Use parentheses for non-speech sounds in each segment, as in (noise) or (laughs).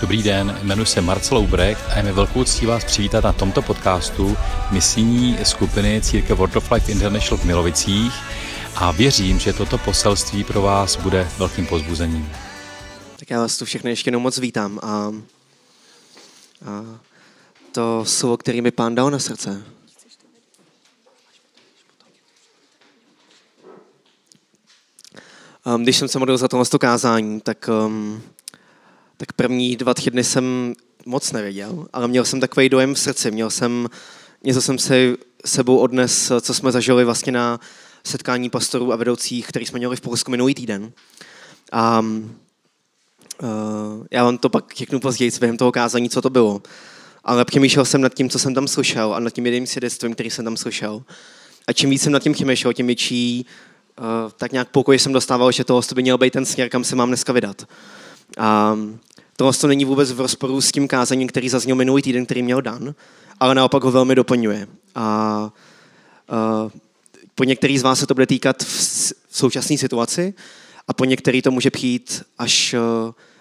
Dobrý den, jmenuji se Marcel Ubrecht a je mi velkou ctí vás přivítat na tomto podcastu misijní skupiny Církev World of Life International v Milovicích a věřím, že toto poselství pro vás bude velkým pozbuzením. Tak já vás tu všechny ještě jenom moc vítám a, a to slovo, který mi pán dal na srdce. Um, když jsem se modlil za tohle kázání, tak um, tak první dva týdny jsem moc nevěděl, ale měl jsem takový dojem v srdci. Měl jsem, něco jsem se sebou odnes, co jsme zažili vlastně na setkání pastorů a vedoucích, který jsme měli v Polsku minulý týden. A uh, já vám to pak řeknu později během toho kázání, co to bylo. Ale přemýšlel jsem nad tím, co jsem tam slyšel a nad tím jedním svědectvím, který jsem tam slyšel. A čím víc jsem nad tím přemýšlel, tím větší uh, tak nějak pokoj jsem dostával, že tohle by měl být ten směr, kam se mám dneska vydat. A Tohle to není vůbec v rozporu s tím kázaním, který zazněl minulý týden, který měl Dan, ale naopak ho velmi doplňuje. A, a po některých z vás se to bude týkat v, v současné situaci a po některý to může přijít až e,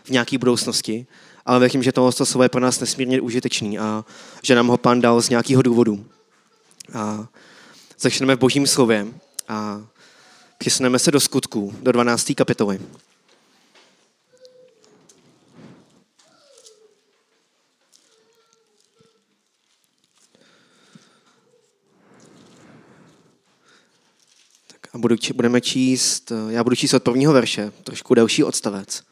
v nějaké budoucnosti. Ale věřím, že tohle slovo je pro nás nesmírně užitečný a že nám ho pán dal z nějakého důvodu. A začneme v božím slově a přesuneme se do skutku, do 12. kapitoly. Budu, budeme číst, já budu číst od prvního verše, trošku delší odstavec.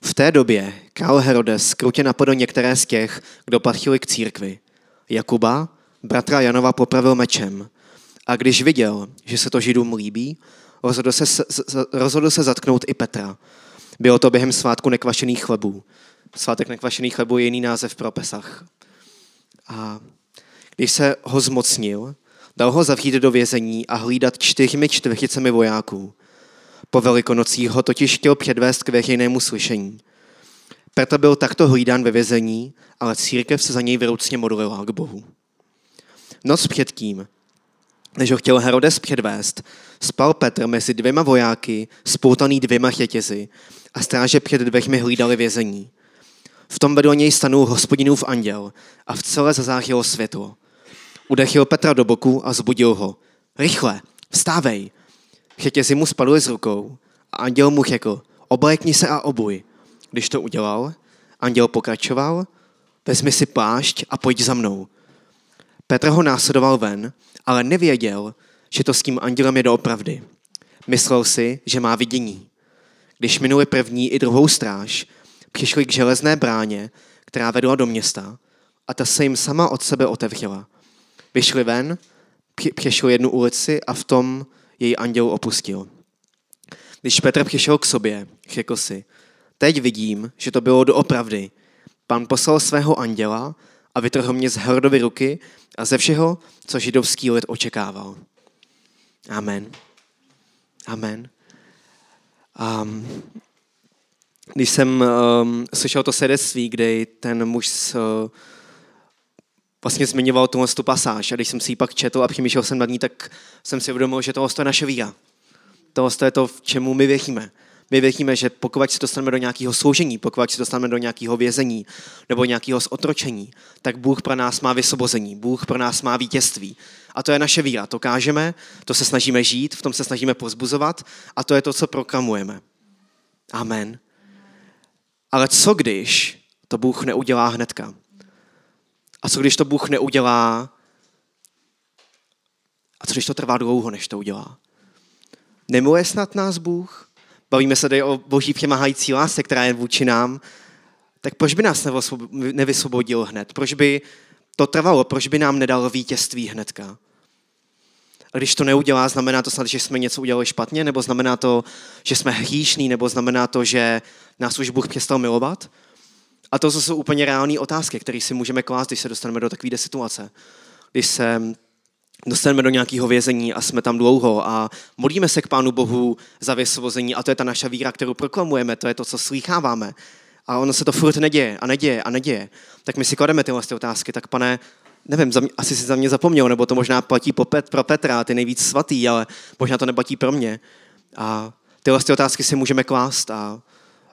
V té době král Herodes skrutě napadl některé z těch, kdo patřili k církvi. Jakuba, bratra Janova, popravil mečem. A když viděl, že se to židům líbí, rozhodl se, rozhodl se zatknout i Petra. Bylo to během svátku nekvašených chlebů. Svátek nekvašených chlebů je jiný název pro Pesach. A když se ho zmocnil, Dal ho zavřít do vězení a hlídat čtyřmi čtvrticemi vojáků. Po velikonocích ho totiž chtěl předvést k veřejnému slyšení. Petr byl takto hlídán ve vězení, ale církev se za něj vyroucně modlila k Bohu. Noc předtím, než ho chtěl Herodes předvést, spal Petr mezi dvěma vojáky, spoutaný dvěma řetězy a stráže před dveřmi hlídali vězení. V tom vedle něj stanul hospodinův anděl a v celé zazářilo světlo. Udechl Petra do boku a zbudil ho. Rychle, vstávej. si mu spadly z rukou a anděl mu řekl, oblékni se a obuj. Když to udělal, anděl pokračoval, vezmi si plášť a pojď za mnou. Petr ho následoval ven, ale nevěděl, že to s tím andělem je doopravdy. Myslel si, že má vidění. Když minuli první i druhou stráž, přišli k železné bráně, která vedla do města, a ta se jim sama od sebe otevřela. Vyšli ven, přešli jednu ulici a v tom její anděl opustil. Když Petr přišel k sobě, řekl si, teď vidím, že to bylo doopravdy. Pan poslal svého anděla a vytrhl mě z Herodovy ruky a ze všeho, co židovský lid očekával. Amen. Amen. Um, když jsem um, slyšel to svědectví, kdy ten muž s, uh, vlastně zmiňoval tuhle tu pasáž a když jsem si ji pak četl a přemýšlel jsem nad ní, tak jsem si uvědomil, že tohle je naše víra. Tohle je to, v čemu my věříme. My věříme, že pokud se dostaneme do nějakého sloužení, pokud se dostaneme do nějakého vězení nebo nějakého zotročení, tak Bůh pro nás má vysvobození, Bůh pro nás má vítězství. A to je naše víra. To kážeme, to se snažíme žít, v tom se snažíme pozbuzovat a to je to, co proklamujeme. Amen. Ale co když to Bůh neudělá hnedka? A co když to Bůh neudělá? A co když to trvá dlouho, než to udělá? Nemiluje snad nás Bůh? Bavíme se tady o boží přemáhající lásce, která je vůči nám. Tak proč by nás nevysvobodil hned? Proč by to trvalo? Proč by nám nedal vítězství hnedka? A když to neudělá, znamená to snad, že jsme něco udělali špatně? Nebo znamená to, že jsme hříšní? Nebo znamená to, že nás už Bůh přestal milovat? A to jsou úplně reální otázky, které si můžeme klást, když se dostaneme do takové situace. Když se dostaneme do nějakého vězení a jsme tam dlouho a modlíme se k Pánu Bohu za vysvobození a to je ta naša víra, kterou proklamujeme, to je to, co slýcháváme. A ono se to furt neděje a neděje a neděje. Tak my si klademe tyhle otázky, tak pane, nevím, za mě, asi si za mě zapomněl, nebo to možná platí pro Petra, ty nejvíc svatý, ale možná to neplatí pro mě. A tyhle otázky si můžeme klást a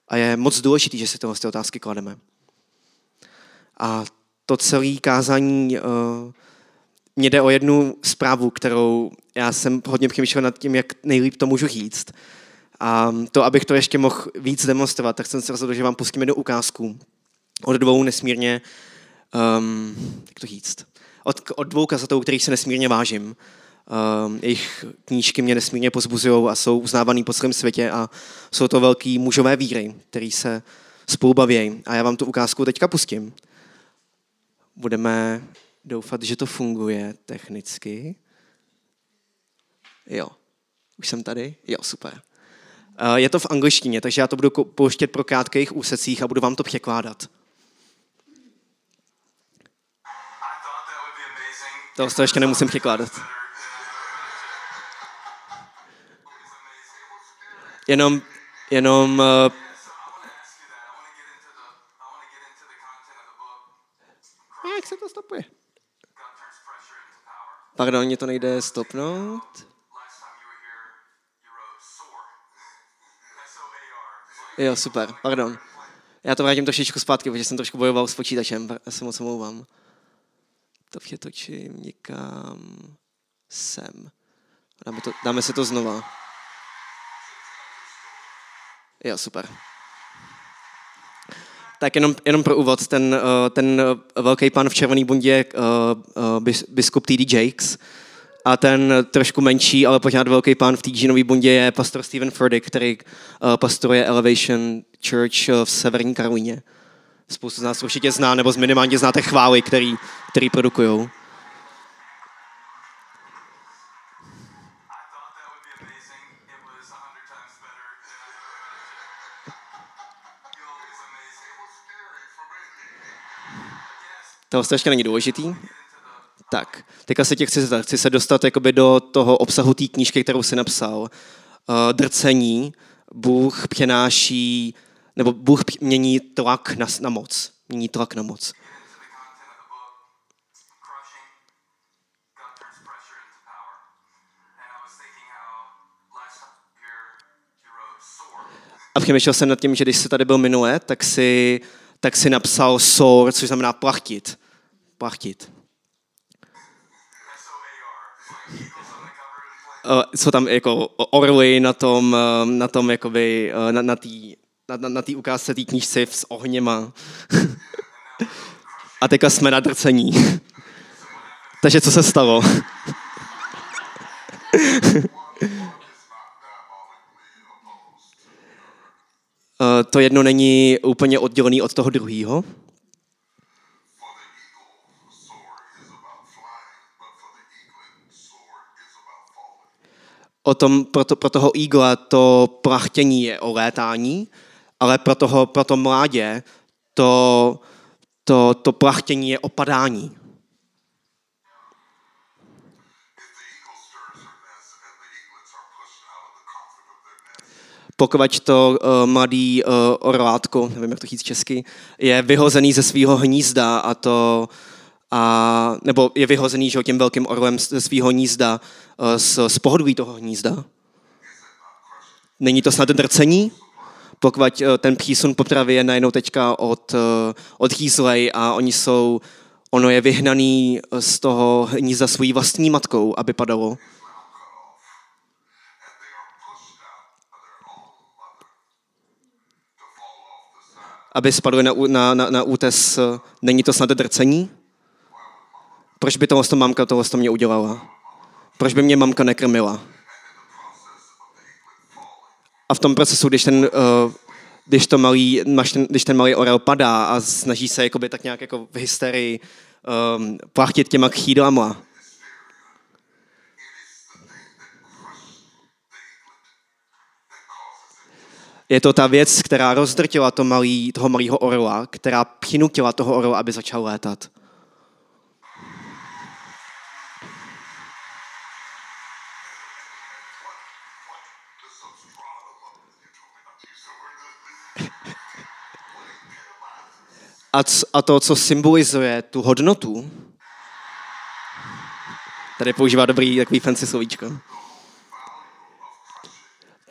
A je moc důležité, že si tyhle ty otázky klademe. A to celé kázání uh, mě jde o jednu zprávu, kterou já jsem hodně přemýšlel nad tím, jak nejlíp to můžu říct. A to, abych to ještě mohl víc demonstrovat, tak jsem se rozhodl, že vám pustím jednu ukázku od dvou nesmírně, um, jak to říct, od, od dvou kazatelů, kterých se nesmírně vážím. Um, jejich knížky mě nesmírně pozbuzují a jsou uznávaný po celém světě a jsou to velký mužové víry, který se spolu baví. A já vám tu ukázku teďka pustím. Budeme doufat, že to funguje technicky. Jo, už jsem tady? Jo, super. Uh, je to v angličtině, takže já to budu pouštět pro krátkých úsecích a budu vám to překládat. To ještě nemusím překládat. Jenom, jenom uh, jak se to stopuje? Pardon, mě to nejde stopnout. Jo, super, pardon. Já to vrátím trošičku zpátky, protože jsem trošku bojoval s počítačem, já se moc omlouvám. To přetočím někam sem. Dáme, to, dáme se to znova. Jo, super. Tak jenom, jenom pro úvod, ten, eh, ten velký pan v červený bundě, eh, eh, biskup T.D. Jakes, a ten trošku menší, ale pořád velký pán v džínový bundě je pastor Steven Furtick, který pastoruje Elevation Church v Severní Karolíně. Spoustu z nás určitě zná, nebo minimálně znáte chvály, který, který produkují. To ještě není důležitý. Tak, teďka se tě chci zeptat, chci se dostat jakoby do toho obsahu té knížky, kterou jsi napsal. Uh, drcení, Bůh přenáší, nebo Bůh mění tlak na, na moc. Mění tlak na moc. A přemýšlel jsem nad tím, že když jsi tady byl minule, tak si, tak si napsal soar, což znamená plachtit. Plachtit. (laughs) Uh, jsou tam jako orly na tom, uh, na tom jakoby, uh, na, na té na, na, na tý ukázce té knížce s ohněma. (laughs) A teďka jsme na drcení. (laughs) Takže co se stalo? to jedno není úplně oddělený od toho druhého. O tom, pro, to, pro toho igla to plachtění je o létání, ale pro, toho, pro to mládě to, to, to plachtění je o padání. pokud to uh, mladý uh, orlátko, nevím, jak to říct česky, je vyhozený ze svého hnízda a to a, nebo je vyhozený že, tím velkým orlem ze svého hnízda, eh, z, z pohodlí toho hnízda. Není to snad drcení? Pokud eh, ten přísun potravy je najednou teďka od, eh, od hýzlej a oni jsou, ono je vyhnaný z toho hnízda svojí vlastní matkou, aby padalo. Aby spadly na, na, na, na útes, není to snad drcení? Proč by tohle mamka tohle mě udělala? Proč by mě mamka nekrmila? A v tom procesu, když ten, uh, když, to malý, když ten malý orel padá a snaží se jakoby, tak nějak jako v hysterii um, plachtit těma křídlama, Je to ta věc, která rozdrtila to malý, toho malého orla, která přinutila toho orla, aby začal létat. a, a to, co symbolizuje tu hodnotu, tady používá dobrý takový fancy slovíčko,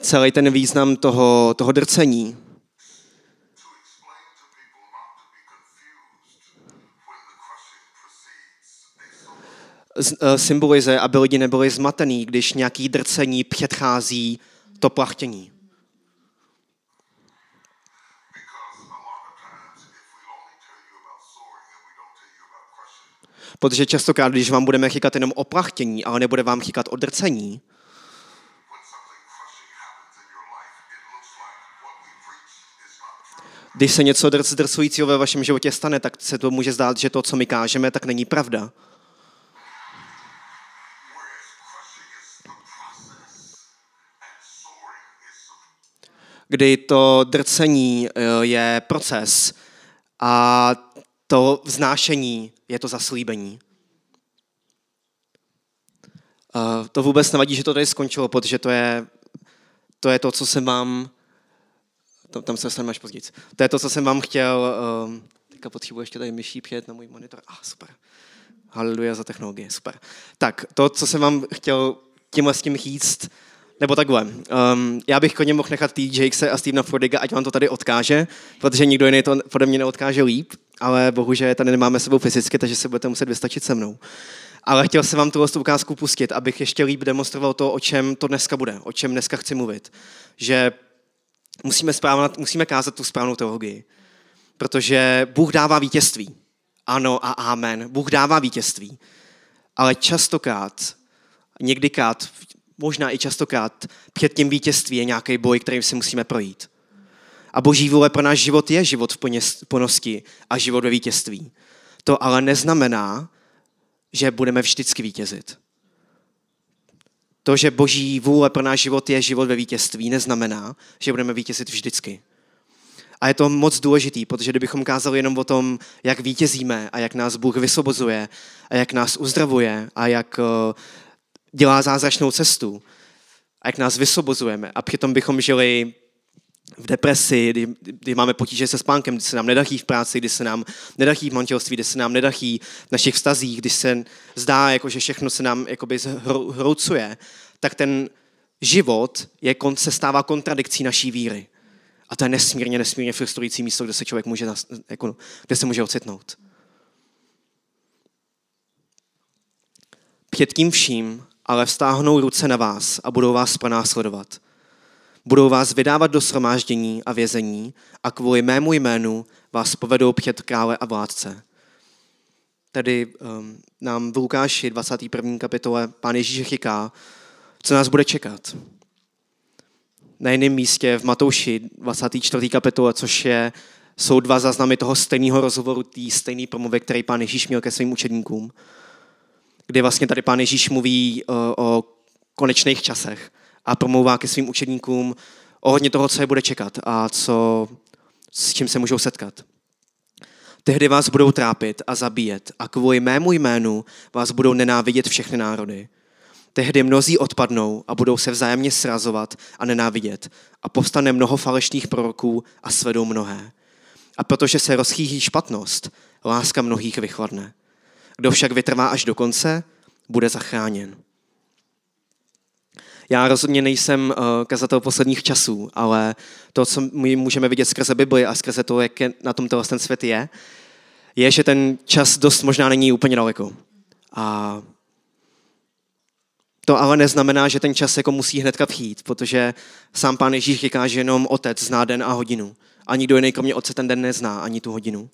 celý ten význam toho, toho drcení, eh, symbolizuje, aby lidi nebyli zmatený, když nějaký drcení předchází to plachtění. Protože častokrát, když vám budeme říkat jenom o plachtění, ale nebude vám říkat o drcení, když se něco drcujícího ve vašem životě stane, tak se to může zdát, že to, co my kážeme, tak není pravda. Kdy to drcení eh, je proces a to vznášení je to zaslíbení. Uh, to vůbec nevadí, že to tady skončilo, protože to je to, je to co jsem vám... Tam, tam se dostaneme až později. To je to, co jsem vám chtěl... Uh, teďka potřebuji ještě tady myší přijet na můj monitor. Ah, super. Haleluja za technologie, super. Tak, to, co jsem vám chtěl tímhle s tím říct, nebo takhle. Um, já bych klidně mohl nechat T. Jakese a Stevena Fordiga, ať vám to tady odkáže, protože nikdo jiný to pode mě neodkáže líp, ale bohužel tady nemáme sebou fyzicky, takže se budete muset vystačit se mnou. Ale chtěl jsem vám tuhle ukázku pustit, abych ještě líp demonstroval to, o čem to dneska bude, o čem dneska chci mluvit. Že musíme, správnat, musíme kázat tu správnou teologii. Protože Bůh dává vítězství. Ano a amen. Bůh dává vítězství. Ale častokrát, někdykrát možná i častokrát před tím vítězství je nějaký boj, kterým si musíme projít. A boží vůle pro náš život je život v plnosti a život ve vítězství. To ale neznamená, že budeme vždycky vítězit. To, že boží vůle pro náš život je život ve vítězství, neznamená, že budeme vítězit vždycky. A je to moc důležitý, protože kdybychom kázali jenom o tom, jak vítězíme a jak nás Bůh vysvobozuje a jak nás uzdravuje a jak eh, dělá zázračnou cestu a jak nás vysvobozujeme a přitom bychom žili v depresi, kdy, kdy máme potíže se spánkem, kdy se nám nedaří v práci, kdy se nám nedaří v manželství, kdy se nám nedaří v našich vztazích, kdy se zdá, jako, že všechno se nám jakoby zhroucuje, tak ten život je, se stává kontradikcí naší víry. A to je nesmírně, nesmírně frustrující místo, kde se člověk může, jako, kde se může ocitnout. Před tím vším ale vztáhnou ruce na vás a budou vás pronásledovat. Budou vás vydávat do shromáždění a vězení a kvůli mému jménu vás povedou před krále a vládce. Tedy um, nám v Lukáši 21. kapitole pán Ježíš říká, co nás bude čekat. Na jiném místě v Matouši 24. kapitole, což je, jsou dva záznamy toho stejného rozhovoru, té stejné promluvy, který pán Ježíš měl ke svým učedníkům kdy vlastně tady pán Ježíš mluví o, eh, o konečných časech a promlouvá ke svým učedníkům o hodně toho, co je bude čekat a co, s čím se můžou setkat. Tehdy vás budou trápit a zabíjet a kvůli mému jménu vás budou nenávidět všechny národy. Tehdy mnozí odpadnou a budou se vzájemně srazovat a nenávidět a povstane mnoho falešných proroků a svedou mnohé. A protože se rozchýží špatnost, láska mnohých vychladne. Kdo však vytrvá až do konce, bude zachráněn. Já rozhodně nejsem uh, kazatel posledních časů, ale to, co my můžeme vidět skrze Bibli a skrze to, jak na tom ten svět je, je, že ten čas dost možná není úplně daleko. A to ale neznamená, že ten čas jako musí hnedka přijít, protože sám pán Ježíš říká, že jenom otec zná den a hodinu. A nikdo jiný kromě otce ten den nezná, ani tu hodinu.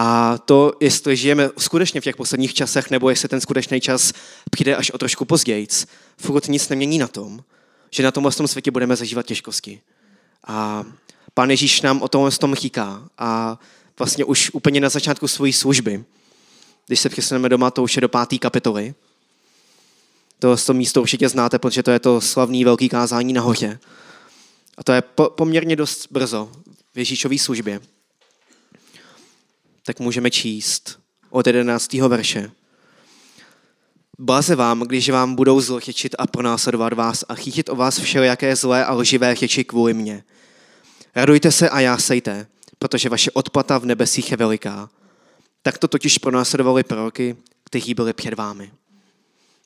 A to, jestli žijeme skutečně v těch posledních časech, nebo jestli ten skutečný čas přijde až o trošku později, furt nic nemění na tom, že na tomhle tom světě budeme zažívat těžkosti. A pán Ježíš nám o tomhle tom říká. A vlastně už úplně na začátku své služby, když se přesuneme doma, to už je do páté kapitoly. To, to místo určitě znáte, protože to je to slavný velký kázání nahoře. A to je po, poměrně dost brzo v Ježíšové službě tak můžeme číst od 11. verše. Blaze vám, když vám budou zlotěčit a pronásledovat vás a chytit o vás všelijaké zlé a lživé řeči kvůli mně. Radujte se a jásejte, protože vaše odplata v nebesích je veliká. Tak to totiž pronásledovali proroky, kteří byli před vámi.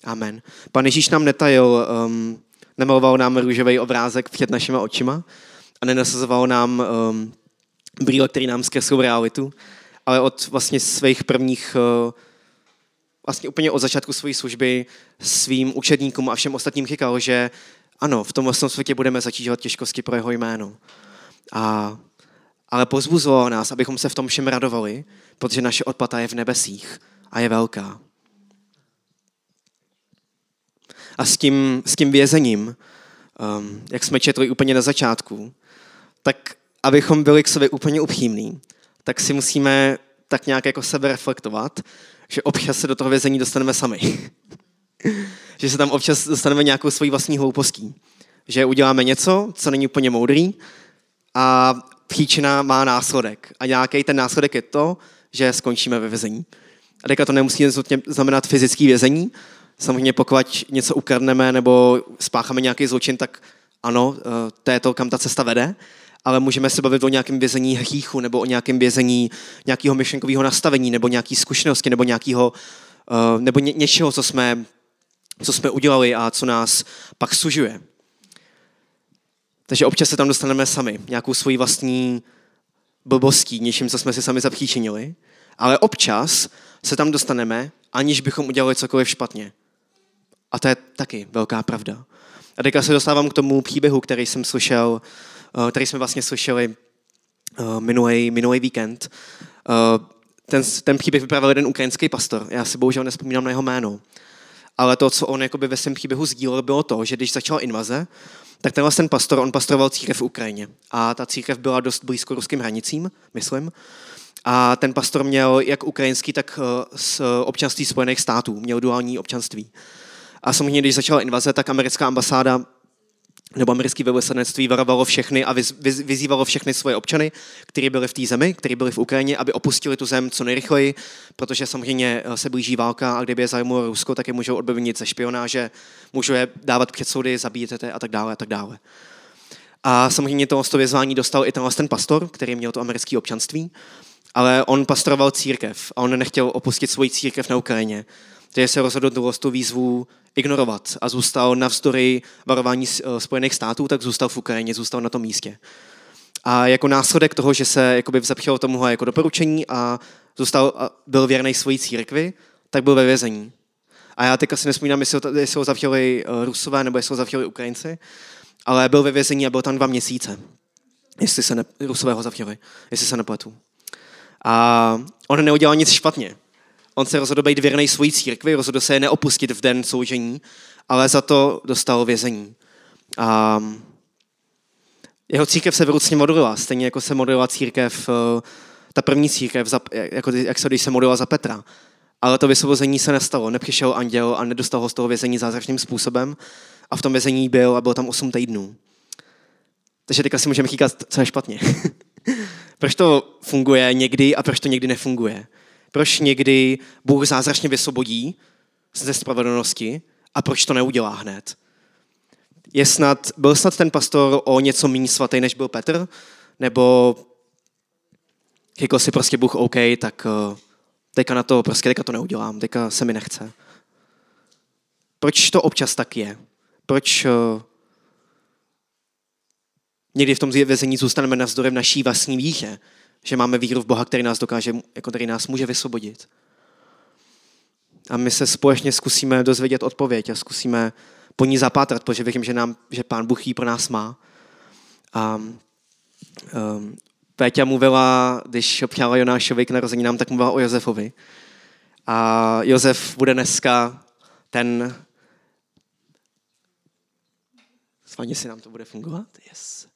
Amen. Pan Ježíš nám netajil, um, nemaloval nám růžový obrázek před našima očima a nenasazoval nám um, brýle, který nám zkreslil realitu, ale od vlastně svých prvních, eh, vlastně úplně od začátku své služby svým učedníkům a všem ostatním říkal, že ano, v tom světě budeme zatížovat těžkosti pro jeho jméno. A, ale pozbuzoval nás, abychom se v tom všem radovali, protože naše odplata je v nebesích a je velká. A s tím, s tím vězením, um, jak jsme četli úplně na začátku, tak abychom byli k sobě úplně upřímní, tak si musíme tak nějak jako sebe reflektovat, že občas se do toho vězení dostaneme sami. (laughs) že se tam občas dostaneme nějakou svojí vlastní hloupostí. Že uděláme něco, co není úplně moudrý a příčina má následek. A nějaký ten následek je to, že skončíme ve vězení. A teďka to nemusí znamenat fyzický vězení. Samozřejmě pokud něco ukradneme nebo spácháme nějaký zločin, tak ano, eh, to je to, kam ta cesta vede ale můžeme se bavit o nějakém vězení hříchu nebo o nějakém vězení nějakého myšlenkového nastavení nebo nějaké zkušenosti nebo nějakého, uh, nebo ně, něčeho, co jsme, co jsme udělali a co nás pak sužuje. Takže občas se tam dostaneme sami, nějakou svoji vlastní blbostí, něčím, co jsme si sami zapříčinili, ale občas se tam dostaneme, aniž bychom udělali cokoliv špatně. A to je taky velká pravda. A teďka se dostávám k tomu příběhu, který jsem slyšel Eh, který jsme vlastně slyšeli minulý, eh, minulý víkend. Eh, ten, ten příběh vyprávěl jeden ukrajinský pastor. Já si bohužel nespomínám na jeho jméno. Ale to, co on jakoby ve svém příběhu sdílel, bylo to, že když začala invaze, tak tenhle ten pastor, on pastoroval církev v Ukrajině. A ta církev byla dost blízko ruským hranicím, myslím. A ten pastor měl jak ukrajinský, tak z občanství Spojených států. Měl duální občanství. A samozřejmě, když začala invaze, tak americká ambasáda nebo americké velvyslanectví varovalo všechny a vyzývalo všechny svoje občany, kteří byli v té zemi, kteří byli v Ukrajině, aby opustili tu zem co nejrychleji, protože samozřejmě eh, se blíží válka a kdyby je zájmu Rusko, tak je můžou odbavit ze špionáže, můžou je dávat před soudy, zabíjet a tak dále a tak dále. A samozřejmě to, vyzvání dostal i ten pastor, který měl to americké občanství, ale on pastoroval církev a on nechtěl opustit svoji církev na Ukrajině. Takže se rozhodl tu výzvu ignorovat a zůstal navzdory varování eh, Spojených států, tak zůstal v Ukrajině, zůstal na tom místě. A jako následek toho, že se jakoby zapřel tomuhle jako doporučení a zůstal, a byl věrný svojí církvi, tak byl ve vězení. A já teďka si nespomínám, jestli jestli ho zavřeli eh, Rusové nebo jestli ho zavřeli Ukrajinci, ale byl ve vězení a byl tam dva měsíce. Jestli se ne, Rusové ho zavřeli, jestli se nepletu. A on neudělal nic špatně. On se rozhodl být věrný svojí církvi, rozhodl se je neopustit v den soužení, ale za to dostal vězení. A jeho církev se vyrucně modlila, stejně jako se modlila církev, eh, ta první církev, jako jak se, když se modlila za Petra. Ale to vysvobození se nestalo. Nepřišel anděl a nedostal ho z toho vězení zázračným způsobem a v tom vězení byl a byl tam 8 týdnů. Takže teďka si můžeme říkat, co je špatně. (laughs) proč to funguje někdy a proč to někdy nefunguje. Proč někdy Bůh zázračně vysvobodí ze spravedlnosti a proč to neudělá hned? Je snad, byl snad ten pastor o něco méně svatý, než byl Petr? Nebo jako si prostě Bůh OK, tak eh, teďka na to, prostě teďka to neudělám, teďka se mi nechce. Proč to občas tak je? Proč uh, někdy v tom vězení zůstaneme navzdory v naší vlastní víře? Že máme víru v Boha, který nás dokáže, jako který nás může vysvobodit. A my se společně zkusíme dozvědět odpověď a zkusíme po ní zapátrat, protože věřím, že, nám, že Pán Bůh ji pro nás má. A um, Péťa mluvila, když přála Jonášovi k narozeninám, tak mluvila o Josefovi. A Josef bude dneska ten... Svaně si nám to bude fungovat? Yes.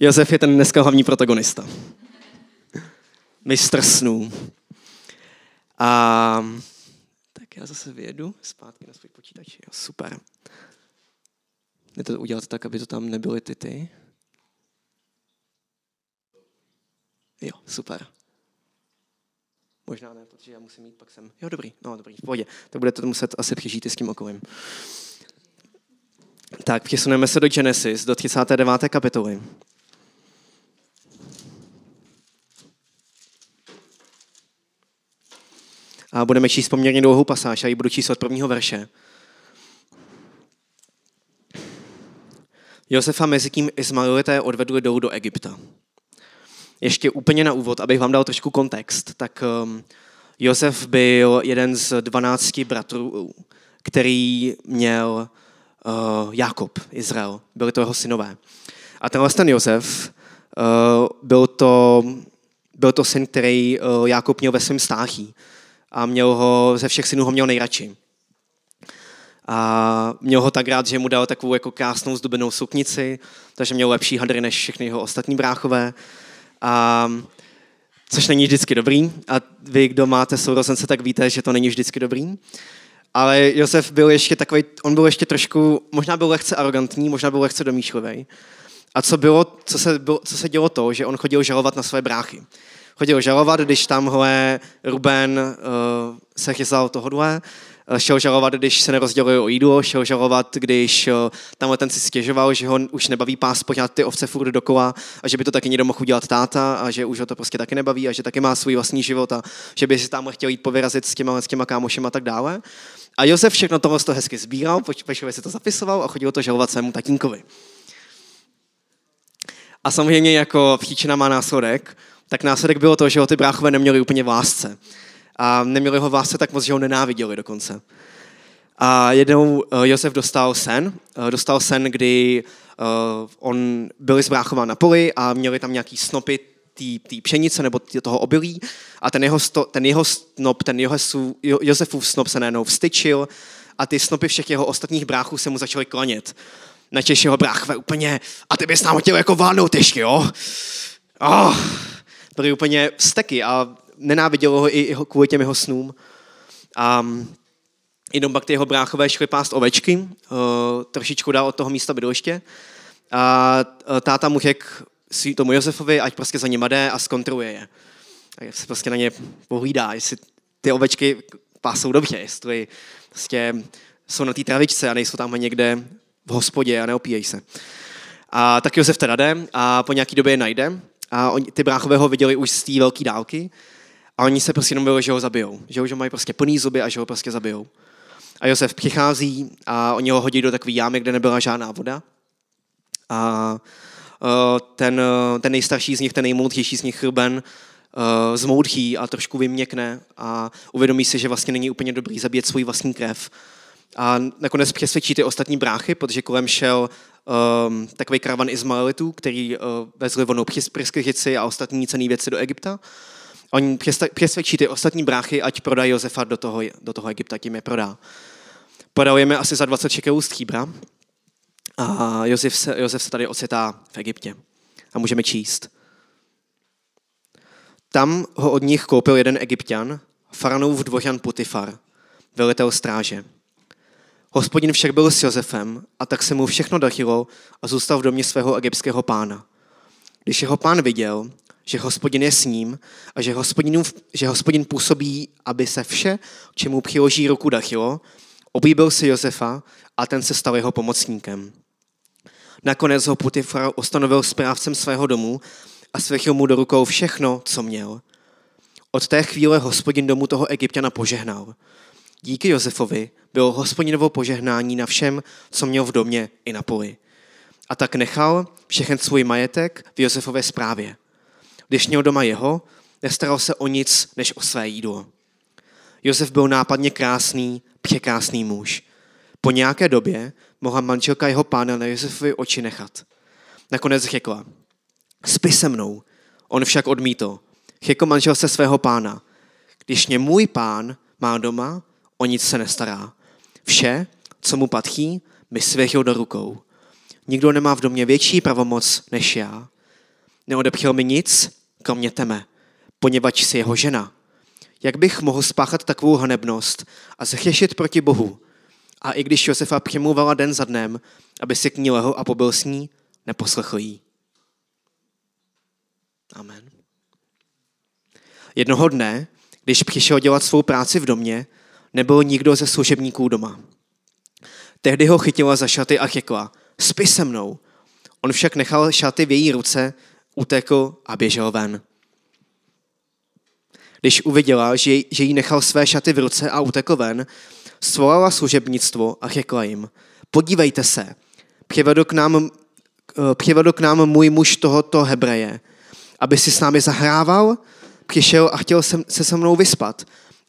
Josef je ten dneska hlavní protagonista. Mistr snů. A tak já zase vyjedu zpátky na svůj počítač. Jo, super. Jde to udělat tak, aby to tam nebyly ty ty. Jo, super. Možná ne, protože já musím jít pak sem. Jo, dobrý, no dobrý, v pohodě. Tak budete to muset asi přežít i s tím okolím. Tak, přesuneme se do Genesis, do 39. kapitoly. A budeme číst poměrně dlouhou pasáž, a ji budu číst od prvního verše. Josefa mezi tím Izmaelité odvedli dolů do Egypta. ještě úplně na úvod, abych vám dal trošku kontext, tak um, Josef byl jeden z dvanácti bratrů, který měl uh, Jakob, Izrael. Byli to jeho synové. A tenhle ten Josef uh, byl, to, byl to syn, který uh, Jakob měl ve svém stáchí. A měl ho, ze všech synů ho měl nejradši. A měl ho tak rád, že mu dal takovou jako krásnou zdobenou suknici, takže měl lepší hadry než všechny jeho ostatní bráchové. A, což není vždycky dobrý. A vy, kdo máte sourozence, tak víte, že to není vždycky dobrý. Ale Josef byl ještě takový, on byl ještě trošku, možná byl lehce arrogantní, možná byl lehce domýšlivý. A co, bylo, co, se, bylo, co se dělo to, že on chodil žalovat na své bráchy. Chodil žalovat, když tamhle Ruben uh, se chystal tohodle, Eh, šel žalovat, když se nerozděluje o jídlo, šel žalovat, když eh, tamhle ten si stěžoval, že ho už nebaví pás pořád ty ovce furt dokola a že by to taky někdo mohl udělat táta a že už ho to prostě taky nebaví a že taky má svůj vlastní život a že by si tam chtěl jít povyrazit s těma, s těma kámošema a tak dále. A Josef všechno toho z toho hezky sbíral, pečlivě si to zapisoval a chodil to žalovat svému tatínkovi. A samozřejmě jako příčina má následek, tak následek bylo to, že ho ty bráchové neměli úplně v lásce a neměli ho vás tak moc, že ho nenáviděli dokonce. A jednou eh, Josef dostal sen, eh, dostal sen, kdy eh, on byl s bráchova na poli a měli tam nějaký snopy té pšenice nebo tý, toho obilí a ten jeho, sto, ten jeho snop, ten Josefu, Josefův snop se najednou vstyčil a ty snopy všech jeho ostatních bráchů se mu začaly klanět. Načež jeho bráchve úplně, a ty bys nám chtěl jako válnout ještě, jo? Oh, byli úplně vsteky a nenávidělo ho i kvůli těm jeho snům. A jenom pak ty jeho bráchové šli pást ovečky, uh, trošičku dál od toho místa bydliště. A uh, táta mu řekl tomu Josefovi, ať prostě za ně jde a zkontroluje je. A se prostě na ně pohlídá, jestli ty ovečky pásou dobře, jestli prostě jsou na té travičce a nejsou tam někde v hospodě a neopíjejí se. A tak Josef teda jde a po nějaký době je najde a oni, ty bráchové ho viděli už z té velké dálky a oni se prostě bylo, že ho zabijou. Že ho, mají prostě plný zuby a že ho prostě zabijou. A Josef přichází a oni ho hodí do takové jámy, kde nebyla žádná voda. A e, ten, e, ten nejstarší z nich, ten nejmoudřejší z nich, Ruben, e, zmoudří a trošku vyměkne a uvědomí si, že vlastně není úplně dobrý zabít svůj vlastní krev. A nakonec přesvědčí ty ostatní bráchy, protože kolem šel um, takový karavan Izmaelitů, který uh, vezli vonou pryskyřici a ostatní cené věci do Egypta. Oni přesvědčí ty ostatní bráchy, ať prodají Josefa do toho, do toho Egypta, tím je prodá. Prodajeme asi za 20 šekelů stříbra a Josef se, Josef se tady ocitá v Egyptě. A můžeme číst. Tam ho od nich koupil jeden egyptian, faraonův dvořan Putifar, velitel stráže. Hospodin však byl s Josefem a tak se mu všechno dařilo a zůstal v domě svého egyptského pána. Když jeho pán viděl, že hospodin je s ním a že hospodin, že hospodin působí, aby se vše, čemu přiloží ruku dachilo, oblíbil si Josefa a ten se stal jeho pomocníkem. Nakonec ho Putifar ustanovil správcem svého domu a svěchil mu do rukou všechno, co měl. Od té chvíle hospodin domu toho egyptiana požehnal. Díky Josefovi bylo hospodinovo požehnání na všem, co měl v domě i na poli. A tak nechal všechen svůj majetek v Josefově správě. Když měl doma jeho, nestaral se o nic, než o své jídlo. Josef byl nápadně krásný, překrásný muž. Po nějaké době mohla manželka jeho pána na Josefovi oči nechat. Nakonec řekla, spí se mnou. On však odmítl. Řekl manžel se svého pána, když mě můj pán má doma, o nic se nestará. Vše, co mu patří, mi svěřil do rukou. Nikdo nemá v domě větší pravomoc než já. Neodepřel mi nic, kromě teme, poněvadž jsi jeho žena. Jak bych mohl spáchat takovou hanebnost a zhřešit proti Bohu? A i když Josefa přemluvala den za dnem, aby si k ní lehl a pobyl s ní, neposlechl jí. Amen. Jednoho dne, když přišel dělat svou práci v domě, nebyl nikdo ze služebníků doma. Tehdy ho chytila za šaty a řekla, spi se mnou. On však nechal šaty v její ruce utekl a běžel ven. Když uviděla, že, že jí nechal své šaty v ruce a utekl ven, svolala služebnictvo a řekla jim, podívejte se, přivedl k nám, eh, přivedl k nám můj muž tohoto Hebreje aby si s námi zahrával, přišel a chtěl se se mnou vyspat.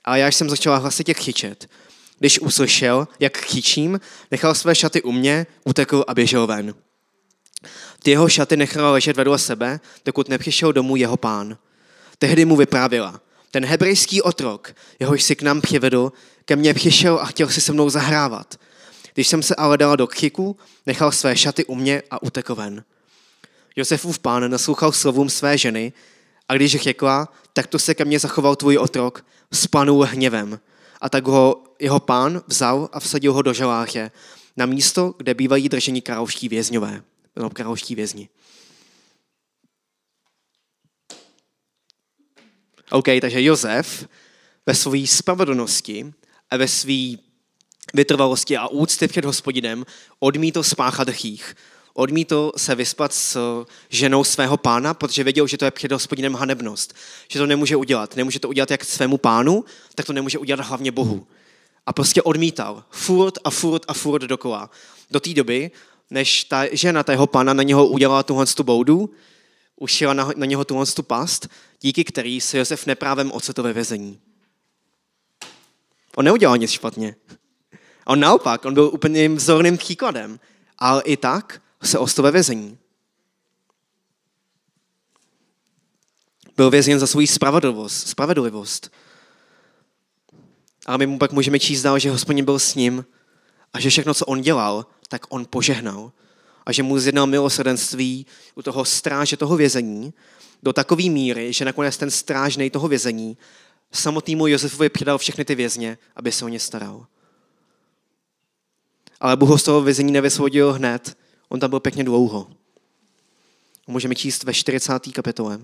A já jsem začala hlasitě chyčet. Když uslyšel, jak chyčím, nechal své šaty u mě, utekl a běžel ven. Ty jeho šaty nechal ležet vedle sebe, dokud nepřišel domů jeho pán. Tehdy mu vyprávila. Ten hebrejský otrok, jehož si k nám přivedl, ke mně přišel a chtěl si se mnou zahrávat. Když jsem se ale dala do křiku, nechal své šaty u mě a utekl ven. Josefův pán naslouchal slovům své ženy a když řekla, tak to se ke mně zachoval tvůj otrok, spanul hněvem. A tak ho jeho pán vzal a vsadil ho do žaláře na místo, kde bývají drženi královští vězňové, no, královští vězni. OK, takže Josef ve své spravedlnosti a ve své vytrvalosti a úcty před hospodinem odmítl spáchat chých. Odmítl se vyspat s ženou svého pána, protože věděl, že to je před hospodinem hanebnost. Že to nemůže udělat. Nemůže to udělat jak svému pánu, tak to nemůže udělat hlavně Bohu. A prostě odmítal. Furt a furt a furt dokola. Do té doby, než ta žena, ta jeho pána na něho udělala tuhle tu boudu, ušila na, na něho tuhle tu past, díky který se Josef neprávem ocitl ve vězení. On neudělal nic špatně. On naopak, on byl úplně vzorným příkladem, ale i tak se ostl ve vězení. Byl vězněn za svou spravedlivost, spravedlivost. Ale my mu pak můžeme číst dál, že hospodin byl s ním a že všechno, co on dělal, tak on požehnal. A že mu zjednal milosrdenství u toho stráže toho vězení do takové míry, že nakonec ten strážnej toho vězení samotnému Josefovi přidal všechny ty vězně, aby se o ně staral. Ale Bůh ho z toho vězení nevysvodil hned, on tam byl pěkně dlouho. Můžeme číst ve 40. kapitole.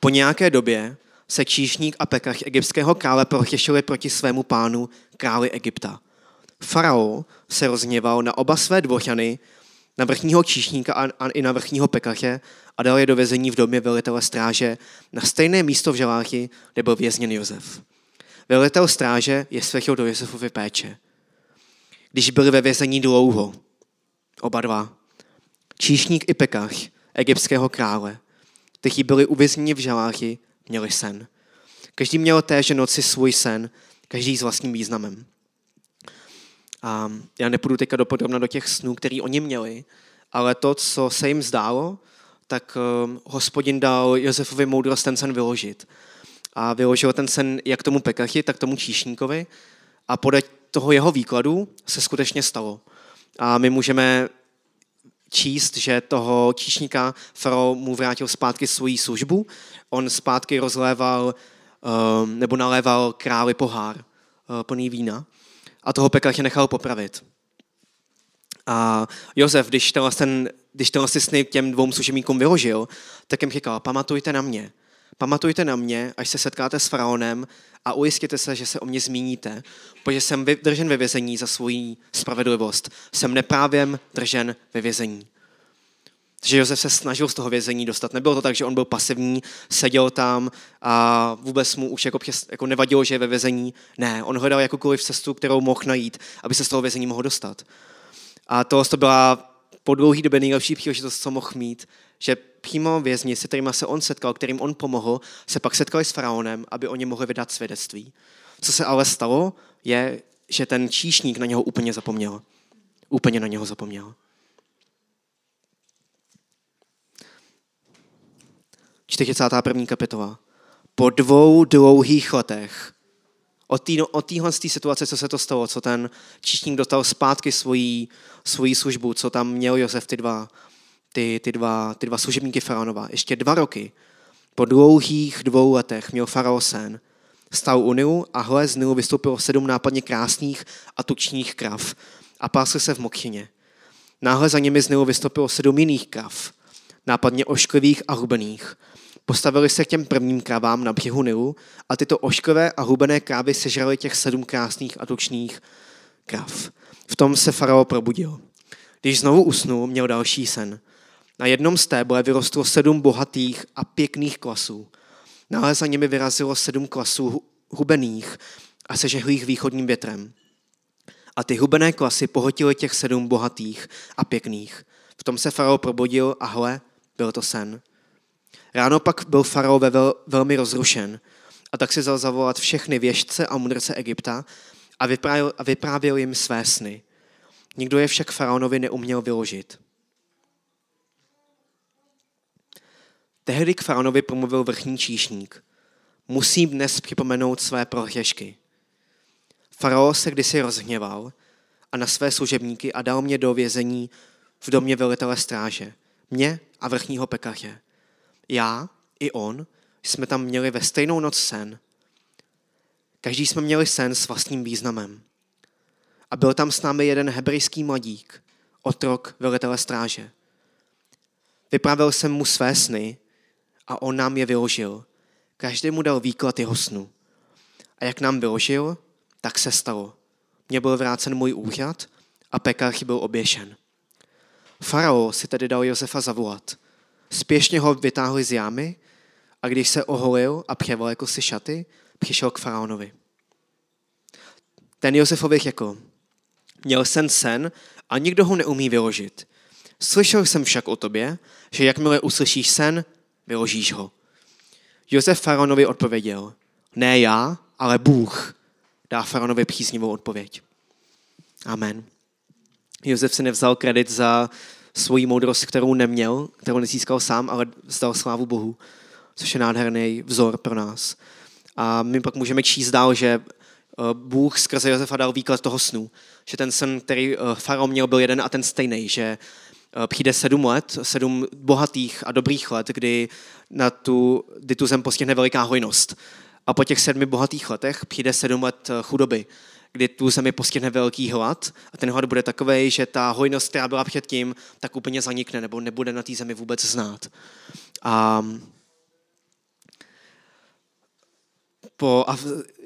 Po nějaké době se číšník a pekař egyptského krále protěšili proti svému pánu, králi Egypta. Farao se rozněval na oba své dvořany, na vrchního číšníka a, i na vrchního pekaře a dal je do vězení v domě velitele stráže na stejné místo v žaláchy, kde byl vězněn Josef. Velitel stráže je světil do Josefovy péče. Když byli ve vězení dlouho, oba dva, číšník i pekař egyptského krále, kteří byli uvězněni v žaláchy, měli sen. Každý měl téže noci svůj sen, každý s vlastním významem. A já nepůjdu teďka dopodrobna do těch snů, který oni měli, ale to, co se jim zdálo, tak um, hospodin dal Josefovi moudrost ten sen vyložit. A vyložil ten sen jak tomu pekaři, tak tomu číšníkovi. A podle toho jeho výkladu se skutečně stalo. A my můžeme číst, že toho číšníka Faro mu vrátil zpátky svoji službu. On zpátky rozléval um, nebo naléval králi pohár uh, plný vína a toho pekaře nechal popravit. A Josef, když tenhle, ten, když tenhle sny těm dvou služebníkům vyložil, tak jim říkal, pamatujte na mě. Pamatujte na mě, až se setkáte s faraonem a ujistěte se, že se o mě zmíníte, protože jsem držen ve vězení za svoji spravedlivost. Jsem neprávem držen ve vězení. Takže Josef se snažil z toho vězení dostat. Nebylo to tak, že on byl pasivní, seděl tam a vůbec mu už jako, přes, jako nevadilo, že je ve vězení. Ne, on hledal jakoukoliv cestu, kterou mohl najít, aby se z toho vězení mohl dostat. A to, to byla po dlouhé době nejlepší příležitost, co mohl mít, že přímo vězni, se kterými se on setkal, kterým on pomohl, se pak setkali s faraonem, aby oni mohli vydat svědectví. Co se ale stalo, je, že ten číšník na něho úplně zapomněl. Úplně na něho zapomněl. 41. kapitola. Po dvou dlouhých letech od, tý, od téhle situace, co se to stalo, co ten číšník dostal zpátky svoji, svoji službu, co tam měl Josef ty dva, ty, ty dva, ty dva služebníky faraonova. Ještě dva roky, po dlouhých dvou letech měl farao sen. Stal u Nilu a hle z Nilu vystoupilo sedm nápadně krásných a tučních krav a pásli se v mokřině. Náhle za nimi z Nilu vystoupilo sedm jiných krav, nápadně ošklivých a hubených. Postavili se k těm prvním kravám na břehu Nilu a tyto ošklivé a hubené krávy sežraly těch sedm krásných a tučných krav. V tom se farao probudil. Když znovu usnul, měl další sen. Na jednom téble vyrostlo sedm bohatých a pěkných klasů. Náhle za nimi vyrazilo sedm klasů hubených a sežehlých východním větrem. A ty hubené klasy pohotily těch sedm bohatých a pěkných. V tom se farao probudil a hle, byl to sen. Ráno pak byl farao ve vel, velmi rozrušen a tak si vzal zavolat všechny věžce a mudrce Egypta a vyprávěl, a vyprávěl jim své sny. Nikdo je však faraonovi neuměl vyložit. Tehdy k faraonovi promluvil vrchní číšník. Musím dnes připomenout své prohřešky. Farao se kdysi rozhněval a na své služebníky a dal mě do vězení v domě velitele stráže. Mě a vrchního pekaře. Já i on jsme tam měli ve stejnou noc sen. Každý jsme měli sen s vlastním významem. A byl tam s námi jeden hebrejský mladík, otrok velitele stráže. Vyprávěl jsem mu své sny a on nám je vyložil. Každý mu dal výklad jeho snu. A jak nám vyložil, tak se stalo. Mně byl vrácen můj úřad a pekař byl oběšen. Farao si tedy dal Josefa zavolat. Spěšně ho vytáhli z jámy a když se oholil a převlékl si šaty, přišel k faraonovi. Ten Josefovi řekl, měl jsem sen a nikdo ho neumí vyložit. Slyšel jsem však o tobě, že jakmile uslyšíš sen, vyložíš ho. Josef faraonovi odpověděl, ne já, ale Bůh dá faraonovi příznivou odpověď. Amen. Josef si nevzal kredit za svoji moudrost, kterou neměl, kterou nezískal sám, ale vzdal slávu Bohu, což je nádherný vzor pro nás. A my pak můžeme číst dál, že eh, Bůh skrze Josefa dal výklad toho snu, že ten sen, který eh, faraon měl, byl jeden a ten stejný, že přijde sedm let, sedm bohatých a dobrých let, kdy na tu, kdy tu zem postihne veliká hojnost. A po těch sedmi bohatých letech přijde sedm let chudoby, kdy tu zemi postihne velký hlad a ten hlad bude takový, že ta hojnost, která byla předtím, tak úplně zanikne nebo nebude na té zemi vůbec znát. A po, a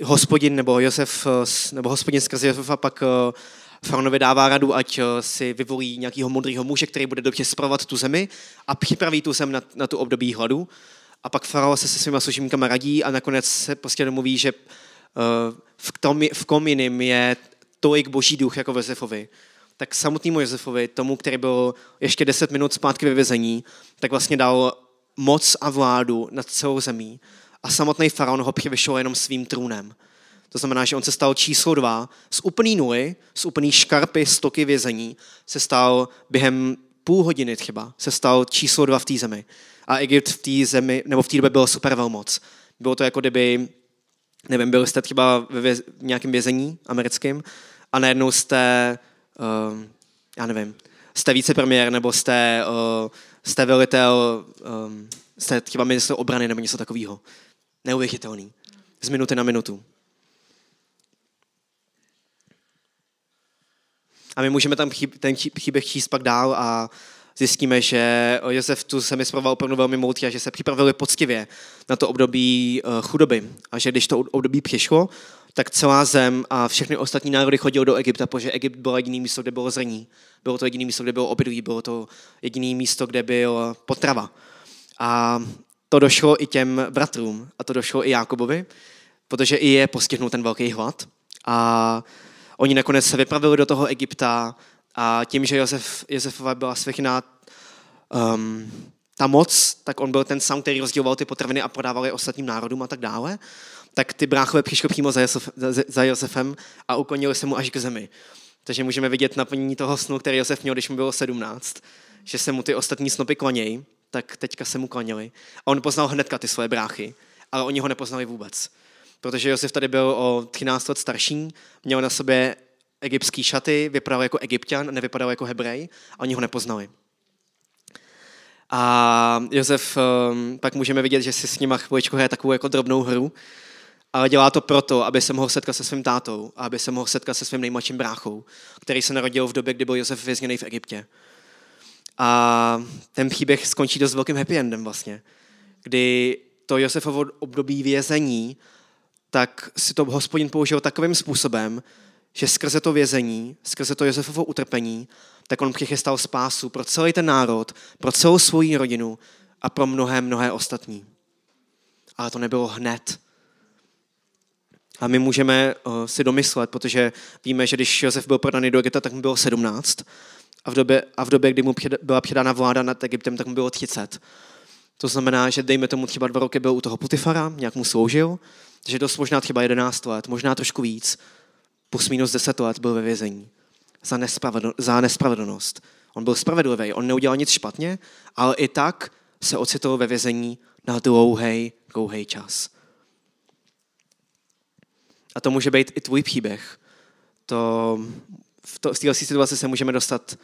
hospodin nebo Josef, nebo hospodin skrze Josefa pak faraonovi dává radu, ať eh, si vyvolí nějakého modrého muže, který bude dobře spravovat tu zemi a připraví tu zem na, na tu období hladu. A pak farao se se svýma služebníkama radí a nakonec se prostě domluví, že eh, v, tom, v kom jiným je tolik boží duch jako Josefovi, tak samotnému Josefovi, tomu, který byl ještě deset minut zpátky ve vězení, tak vlastně dal moc a vládu nad celou zemí. A samotný faraon ho převyšoval jenom svým trůnem. To znamená, že on se stal číslo dva, z úplný nuly, z úplný škarpy stoky vězení, se stal během půl hodiny třeba, se stal číslo dva v té zemi. A Egypt v té zemi, nebo v té době byl super velmoc. Bylo to jako kdyby nevím, byli jste třeba ve věz, v nějakém vězení americkém a najednou jste, uh, já nevím, jste vicepremiér nebo jste, uh, jste velitel, um, jste třeba ministr obrany nebo něco takového. Neuvěřitelný. Z minuty na minutu. A my můžeme tam chýb, ten příběh číst pak dál a zjistíme, že Josef tu se mi zpravoval opravdu velmi moudře a že se připravili poctivě na to období eh, chudoby. A že když to období přišlo, tak celá zem a všechny ostatní národy chodili do Egypta, protože Egypt bylo jediné místo, kde bylo zrní. Bylo to jediné místo, kde bylo obydlí, bylo to jediné místo, kde byl potrava. A to došlo i těm bratrům a to došlo i Jákobovi, protože i je postihnul ten velký hlad. A oni nakonec se vypravili do toho Egypta a tím, že Josef, Josefova byla svěchná um, ta moc, tak on byl ten sám, který rozděloval ty potraviny a prodával je ostatním národům a tak dále, tak ty bráchové přišli přímo za, Josef, za, za Josefem a ukonili se mu až k zemi. Takže můžeme vidět naplnění toho snu, který Josef měl, když mu bylo 17, že se mu ty ostatní snopy klanějí, tak teďka se mu klaněli. A on poznal hnedka ty svoje bráchy, ale oni ho nepoznali vůbec. Protože Josef tady byl o 13 let starší, měl na sobě egyptský šaty, vypadal jako egyptian, nevypadal jako hebrej a oni ho nepoznali. A Josef um, pak můžeme vidět, že si s nima chviličku hraje takovou jako drobnou hru, ale dělá to proto, aby se mohl setkat se svým tátou a aby se mohl setkat se svým nejmladším bráchou, který se narodil v době, kdy byl Josef vězněný v Egyptě. A ten příběh skončí dost velkým happy endem vlastně, kdy to Josefovo období vězení, tak si to hospodin použil takovým způsobem, že skrze to vězení, skrze to Josefovo utrpení, tak on přichystal spásu pro celý ten národ, pro celou svoji rodinu a pro mnohé, mnohé ostatní. Ale to nebylo hned. A my můžeme uh, si domyslet, protože víme, že když Josef byl prodaný do Egypta, tak mu bylo 17. A v době, a v době kdy mu byla předána vláda nad Egyptem, tak mu bylo 30. To znamená, že dejme tomu třeba dva roky byl u toho Putifara, nějak mu sloužil, takže dost možná třeba 11 let, možná trošku víc, plus minus 10 let byl ve vězení za, nespravedl, za nespravedlnost. On byl spravedlivý, on neudělal nic špatně, ale i tak se ocitl ve vězení na dlouhý, dlouhý čas. A to může být i tvůj příběh. To, v, to, v této situaci se můžeme dostat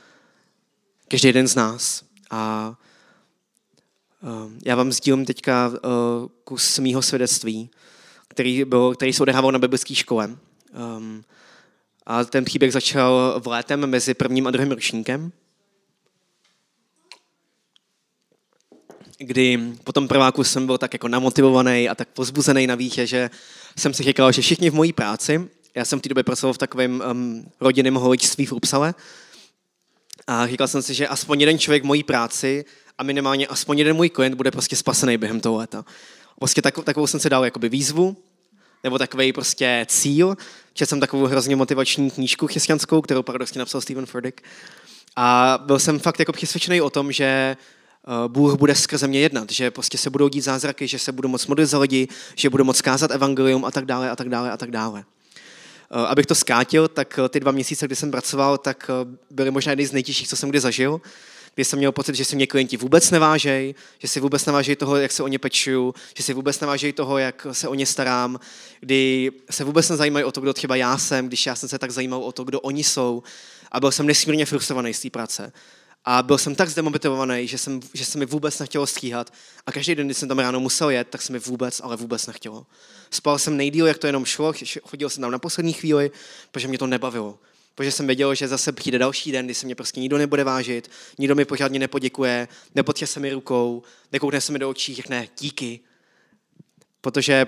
každý jeden z nás. A já vám sdílím teďka uh, kus mýho svědectví, který, byl, který se odehrával na biblické škole. Um, a ten příběh začal v létem mezi prvním a druhým ročníkem, kdy po tom prváku jsem byl tak jako namotivovaný a tak pozbuzený na výtě, že jsem si říkal, že všichni v mojí práci, já jsem v té době pracoval v takovém um, rodinném holičství v Upsale, a říkal jsem si, že aspoň jeden člověk v mojí práci a minimálně aspoň jeden můj klient bude prostě spasený během toho léta. Prostě tak, takovou jsem si dal jakoby výzvu, nebo takový prostě cíl. Četl jsem takovou hrozně motivační knížku křesťanskou, kterou paradoxně napsal Stephen Furtick. A byl jsem fakt jako přesvědčený o tom, že eh, Bůh bude skrze mě jednat, že prostě se budou dít zázraky, že se budu moc modlit za lidi, že budu moc kázat evangelium a tak dále a tak dále a tak dále. Eh, abych to zkátil, tak eh, ty dva měsíce, kdy jsem pracoval, tak byly možná jedny z nejtěžších, co jsem kdy zažil kdy jsem měl pocit, že si mě klienti vůbec nevážejí, že si vůbec nevážejí toho, jak se o ně pečuju, že si vůbec nevážejí toho, jak se o ně starám, kdy se vůbec nezajímají o to, kdo třeba já jsem, když já jsem se tak zajímal o to, kdo oni jsou. A byl jsem nesmírně frustrovaný z té práce. A byl jsem tak zdemotivovaný, že, jsem, že se mi vůbec nechtělo stříhat. A každý den, když jsem tam ráno musel jet, tak se mi vůbec, ale vůbec nechtělo. Spal jsem nejdíl, jak to jenom šlo, chodil jsem tam na poslední chvíli, protože mě to nebavilo protože jsem věděl, že zase přijde další den, kdy se mě prostě nikdo nebude vážit, nikdo mi pořádně nepoděkuje, nepotře se mi rukou, nekoukne se mi do očí, řekne díky. Protože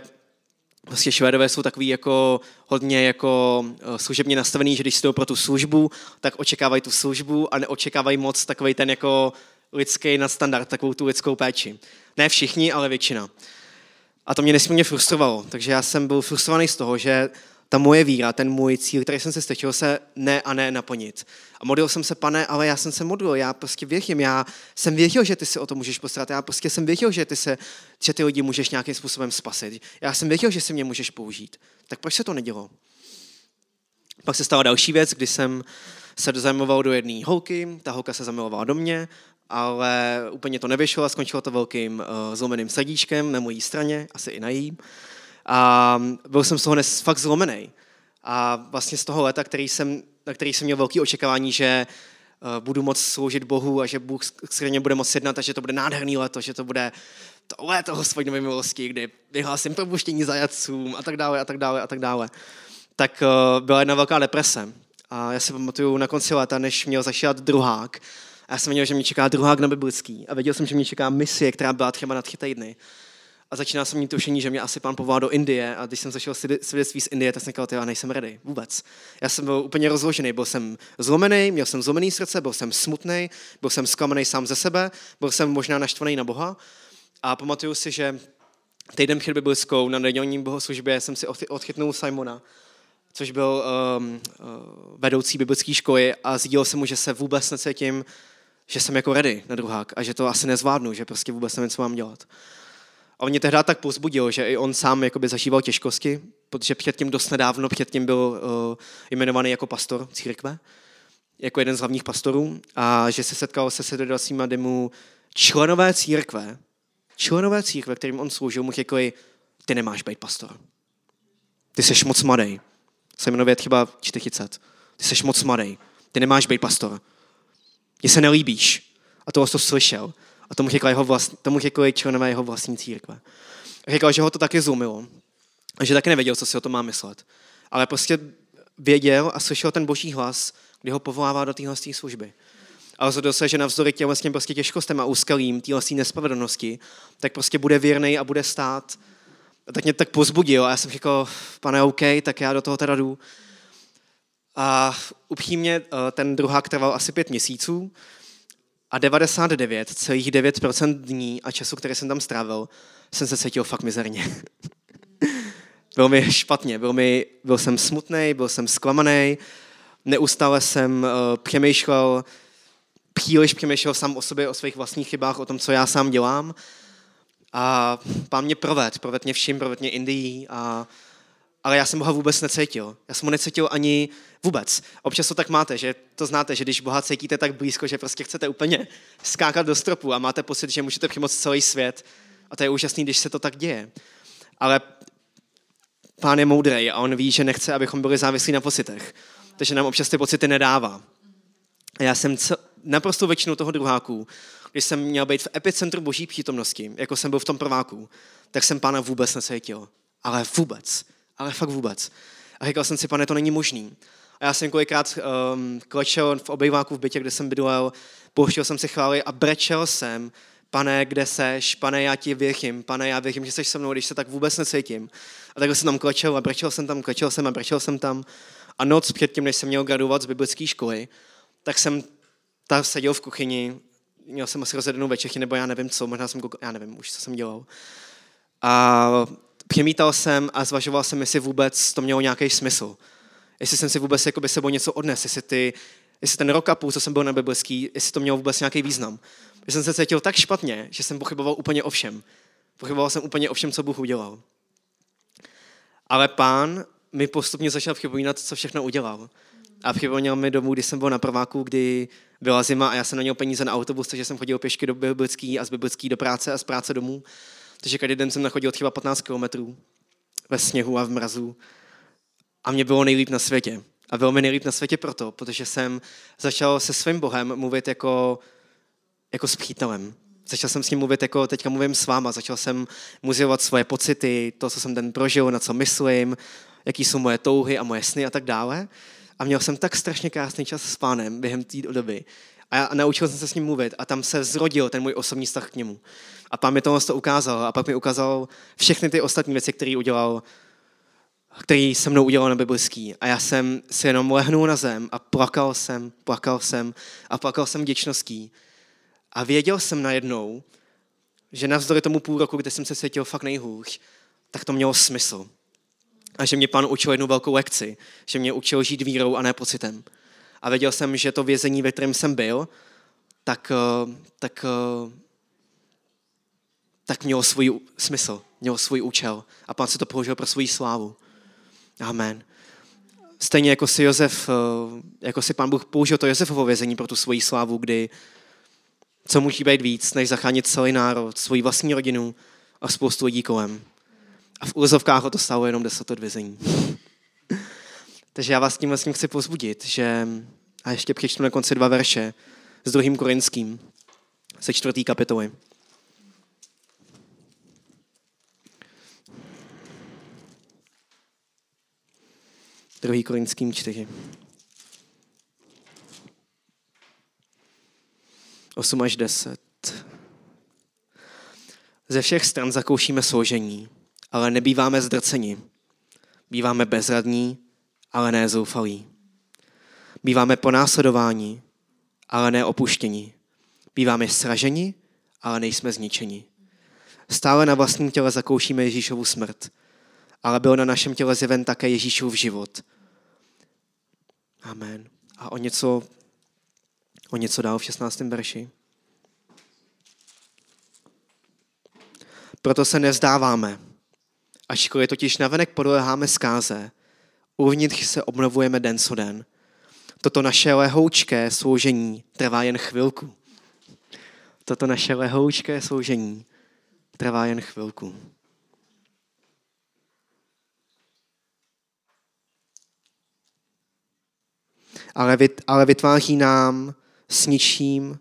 prostě Švédové jsou takový jako hodně jako eh, služebně nastavený, že když jdou pro tu službu, tak očekávají tu službu a neočekávají moc takový ten jako lidský nadstandard, takovou tu lidskou péči. Ne všichni, ale většina. A to mě nesmírně frustrovalo. Takže já jsem byl frustrovaný z toho, že ta moje víra, ten můj cíl, který jsem se stečil, se ne a ne naplnit. A modlil jsem se, pane, ale já jsem se modlil, já prostě věřím, já jsem věřil, že ty se o to můžeš postarat, já prostě jsem věřil, že ty, se, že ty lidi můžeš nějakým způsobem spasit. Já jsem věřil, že si mě můžeš použít. Tak proč se to nedělo? Pak se stala další věc, kdy jsem se zamiloval do jedné holky, ta holka se zamilovala do mě, ale úplně to nevyšlo a skončilo to velkým uh, zlomeným srdíčkem na mojí straně, asi i na jí. A byl jsem z toho dnes fakt zlomený. A vlastně z toho leta, který jsem, na který jsem měl velké očekávání, že eh, budu moc sloužit Bohu a že Bůh skvěle bude moc jednat a že to bude nádherný leto, že to bude to léto hospodinové milosti, kdy vyhlásím propuštění zajatcům a tak dále a tak dále a tak dále. Tak eh, byla jedna velká deprese. A já si pamatuju na konci léta, než měl začít druhák, a já jsem věděl, že mě čeká druhák na biblický. A věděl jsem, že mě čeká misie, která byla třeba na tři týdny a začínal jsem mít tušení, že mě asi pán povolal do Indie a když jsem začal svědectví z Indie, tak jsem říkal, já nejsem ready, vůbec. Já jsem byl úplně rozložený, byl jsem zlomený, měl jsem zlomený srdce, byl jsem smutný, byl jsem zklamaný sám ze sebe, byl jsem možná naštvaný na Boha a pamatuju si, že týden před biblickou na nedělní bohoslužbě jsem si odchytnul Simona, což byl um, vedoucí biblické školy a sdílel jsem mu, že se vůbec necítím, že jsem jako ready na druhák a že to asi nezvládnu, že prostě vůbec nevím, co mám dělat. A on mě tehdy tak pozbudil, že i on sám jakoby zažíval těžkosti, protože předtím dost nedávno, předtím byl uh, jmenovaný jako pastor církve, jako jeden z hlavních pastorů a že se setkal se sledovacíma demu členové církve, členové církve, kterým on sloužil, mu řekli, ty nemáš být pastor. Ty jsi moc mladý. Se jmenuje třeba 40. Ty jsi moc mladý. Ty nemáš být pastor. Mně se nelíbíš. A to to slyšel. A tomu řekla, jeho vlast, tomu řekla členové jeho vlastní církve. A řekla, že ho to taky zumilo. A že taky nevěděl, co si o tom má myslet. Ale prostě věděl a slyšel ten boží hlas, kdy ho povolává do téhle služby. A rozhodl se, že navzdory těm vlastně prostě těžkostem a úskalím téhle nespravedlnosti, tak prostě bude věrný a bude stát. A tak mě tak pozbudil a já jsem řekl, pane, OK, tak já do toho teda jdu. A upřímně eh, ten druhák trval asi pět měsíců a 99,9% dní a času, který jsem tam strávil, jsem se cítil fakt mizerně. (laughs) bylo mi špatně, byl, mi, byl jsem smutný, byl jsem zklamaný, neustále jsem uh, přemýšlel, příliš přemýšlel sám o sobě, o svých vlastních chybách, o tom, co já sám dělám A pán mě proved, proved mě vším, proved mě Indií, a, ale já jsem Boha vůbec necítil. Já jsem ho necítil ani vůbec. Občas to tak máte, že to znáte, že když Boha cítíte tak blízko, že prostě chcete úplně skákat do stropu a máte pocit, že můžete přimoct celý svět. A to je úžasný, když se to tak děje. Ale pán je moudrý a on ví, že nechce, abychom byli závislí na pocitech. Takže nám občas ty pocity nedává. A já jsem cel, naprosto většinu toho druháku, když jsem měl být v epicentru boží přítomnosti, jako jsem byl v tom prváku, tak jsem pána vůbec necítil. Ale vůbec. Ale fakt vůbec. A říkal jsem si, pane, to není možný. A já jsem kolikrát um, klečel v obejváku v bytě, kde jsem bydlel, pouštěl jsem si chvály a brečel jsem, pane, kde seš, pane, já ti věřím, pane, já věřím, že jsi se mnou, když se tak vůbec necítím. A takhle jsem tam klečel a brečel jsem tam, klečel jsem a brečel jsem tam. A noc předtím, než jsem měl gradovat z biblické školy, tak jsem tam seděl v kuchyni, měl jsem asi rozjedenou večechy, nebo já nevím co, možná jsem já nevím už, co jsem dělal. A přemítal jsem a zvažoval jsem, jestli vůbec to mělo nějaký smysl. Jestli jsem si vůbec jakoby sebou něco odnes, jestli, ty, jestli ten rok a půl, co jsem byl na biblický, jestli to mělo vůbec nějaký význam. Já jsem se cítil tak špatně, že jsem pochyboval úplně o všem. Pochyboval jsem úplně o všem, co Bůh udělal. Ale pán mi postupně začal připomínat, co všechno udělal. A připomněl mi domů, kdy jsem byl na prváku, kdy byla zima a já jsem neměl peníze na autobus, takže jsem chodil pěšky do biblický a z biblický do práce a z práce domů. Takže každý den jsem nachodil třeba 15 kilometrů ve sněhu a v mrazu. A mě bylo nejlíp na světě. A bylo mi nejlíp na světě proto, protože jsem začal se svým Bohem mluvit jako, jako s přítelem. Začal jsem s ním mluvit jako teďka mluvím s váma. Začal jsem muzejovat svoje pocity, to, co jsem den prožil, na co myslím, jaký jsou moje touhy a moje sny a tak dále. A měl jsem tak strašně krásný čas s pánem během té doby. A, naučil jsem se s ním mluvit a tam se zrodil ten můj osobní vztah k němu. A pán mi tohle to ukázal a pak mi ukázal všechny ty ostatní věci, které udělal, který se mnou udělal na biblický. A já jsem si jenom lehnul na zem a plakal jsem, plakal jsem a plakal jsem vděčností. A věděl jsem najednou, že navzdory tomu půl roku, kde jsem se cítil fakt nejhůř, tak to mělo smysl. A že mě pán učil jednu velkou lekci, že mě učil žít vírou a ne pocitem. A věděl jsem, že to vězení, ve kterém jsem byl, tak, eh, tak, eh, tak mělo svůj smysl, mělo svůj účel. A pán si to použil pro svou slávu. Amen. Stejně jako si Josef, eh, jako si pán Bůh použil to Josefovo vězení pro tu svoji slávu, kdy co může být víc, než zachránit celý národ, svoji vlastní rodinu a spoustu lidí kolem. A v úzovkách ho to stalo jenom deset odvězení. Takže já vás tím vlastně chci pozbudit, že, a ještě přečtu na konci dva verše s druhým korinským, se čtvrtý kapitoly. Druhý korinským čtyři. 8 až 10. Ze všech stran zakoušíme soužení, ale nebýváme zdrceni. Býváme bezradní, ale ne zoufalí. Býváme ponásledováni, ale ne opuštěni. Býváme sraženi, ale nejsme zničeni. Stále na vlastním těle zakoušíme Ježíšovu smrt, ale byl na našem těle zjeven také Ježíšův život. Amen. A o něco, o něco dál v 16. verši. Proto se nevzdáváme, ačkoliv totiž navenek podléháme zkáze, uvnitř se obnovujeme den co den. Toto naše lehoučké sloužení trvá jen chvilku. Toto naše lehoučké sloužení trvá jen chvilku. Ale, vyt, ale vytváří nám s ničím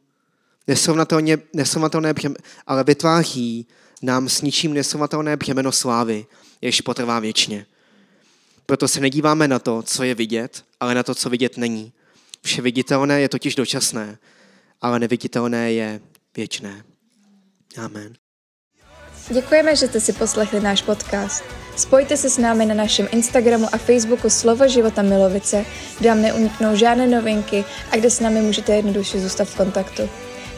nesrovnatelně, nesrovnatelné břemeno, ale vytváří nám s ničím nesrovnatelné břemeno slávy, jež potrvá věčně. Proto se nedíváme na to, co je vidět, ale na to, co vidět není. Vše viditelné je totiž dočasné, ale neviditelné je věčné. Amen. Děkujeme, že jste si poslechli náš podcast. Spojte se s námi na našem Instagramu a Facebooku Slovo života Milovice, kde vám neuniknou žádné novinky a kde s námi můžete jednoduše zůstat v kontaktu.